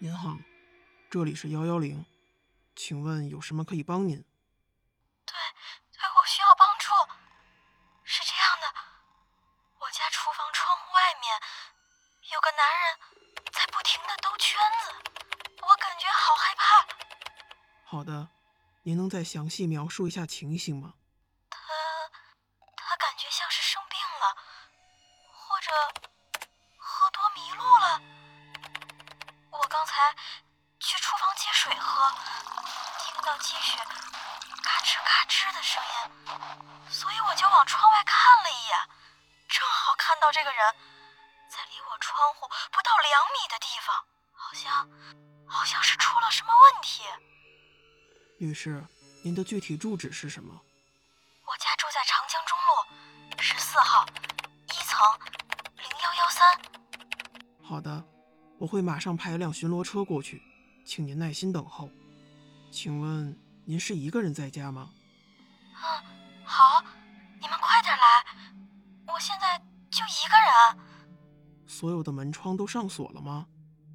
您好，这里是幺幺零，请问有什么可以帮您？对，对我需要帮助。是这样的，我家厨房窗户外面有个男人在不停的兜圈子，我感觉好害怕。好的，您能再详细描述一下情形吗？他他感觉像是生病了，或者喝多迷路了。我刚才去厨房接水喝，听到积雪嘎吱嘎吱的声音，所以我就往窗外看了一眼，正好看到这个人在离我窗户不到两米的地方，好像好像是出了什么问题。女士，您的具体住址是什么？我家住在长江中路十四号一层零幺幺三。好的，我会马上派一辆巡逻车过去，请您耐心等候。请问您是一个人在家吗？啊，好，你们快点来，我现在就一个人。所有的门窗都上锁了吗？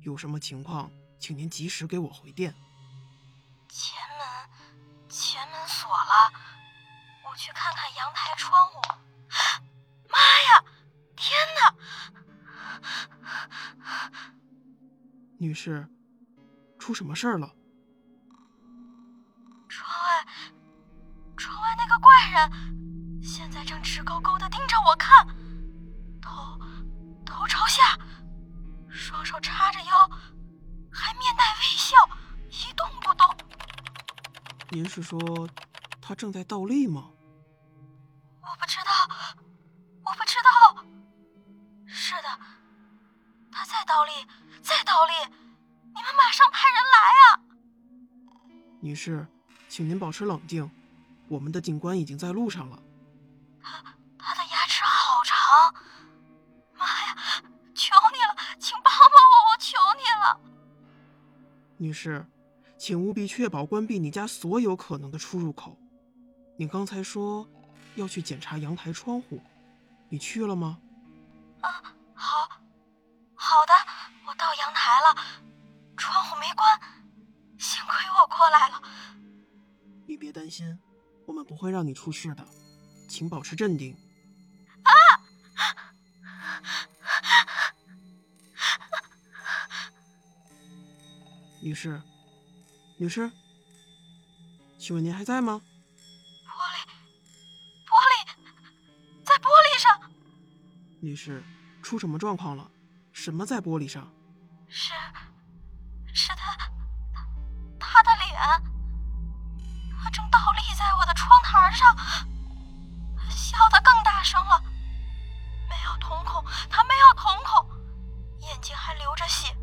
有什么情况，请您及时给我回电。前门，前门锁了，我去看看阳台窗户。女士，出什么事儿了？窗外，窗外那个怪人，现在正直勾勾的盯着我看，头，头朝下，双手叉着腰，还面带微笑，一动不动。您是说他正在倒立吗？我不知道，我不知道。倒立，再倒立，你们马上派人来啊！女士，请您保持冷静，我们的警官已经在路上了。他他的牙齿好长，妈呀！求你了，请帮帮我，我求你了。女士，请务必确保关闭你家所有可能的出入口。你刚才说要去检查阳台窗户，你去了吗？过来了。你别担心，我们不会让你出事的，请保持镇定。女士，女士，请问您还在吗？玻璃，玻璃，在玻璃上，女士，出什么状况了？什么在玻璃上？是，是他，他，的脸，他正倒立在我的窗台上，笑得更大声了，没有瞳孔，他没有瞳孔，眼睛还流着血。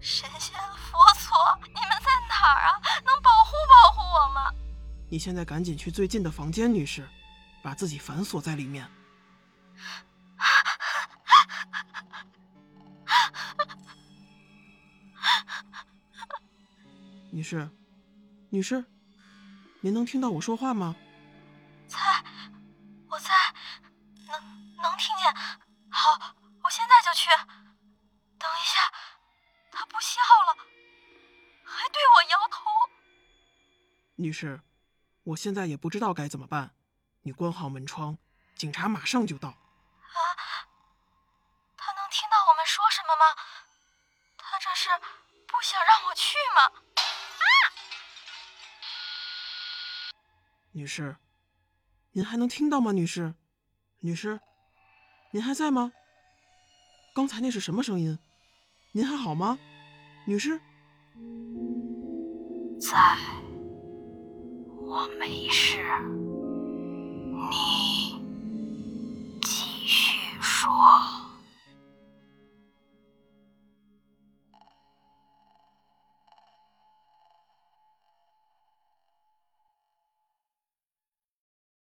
神仙佛祖，你们在哪儿啊？能保护保护我吗？你现在赶紧去最近的房间，女士，把自己反锁在里面。女士，女士，您能听到我说话吗？在，我在，能能听见。好，我现在就去。等一下，他不笑了，还对我摇头。女士，我现在也不知道该怎么办，你关好门窗，警察马上就到。啊，他能听到我们说什么吗？他这是不想让我去吗？女士，您还能听到吗？女士，女士，您还在吗？刚才那是什么声音？您还好吗？女士，在，我没事。你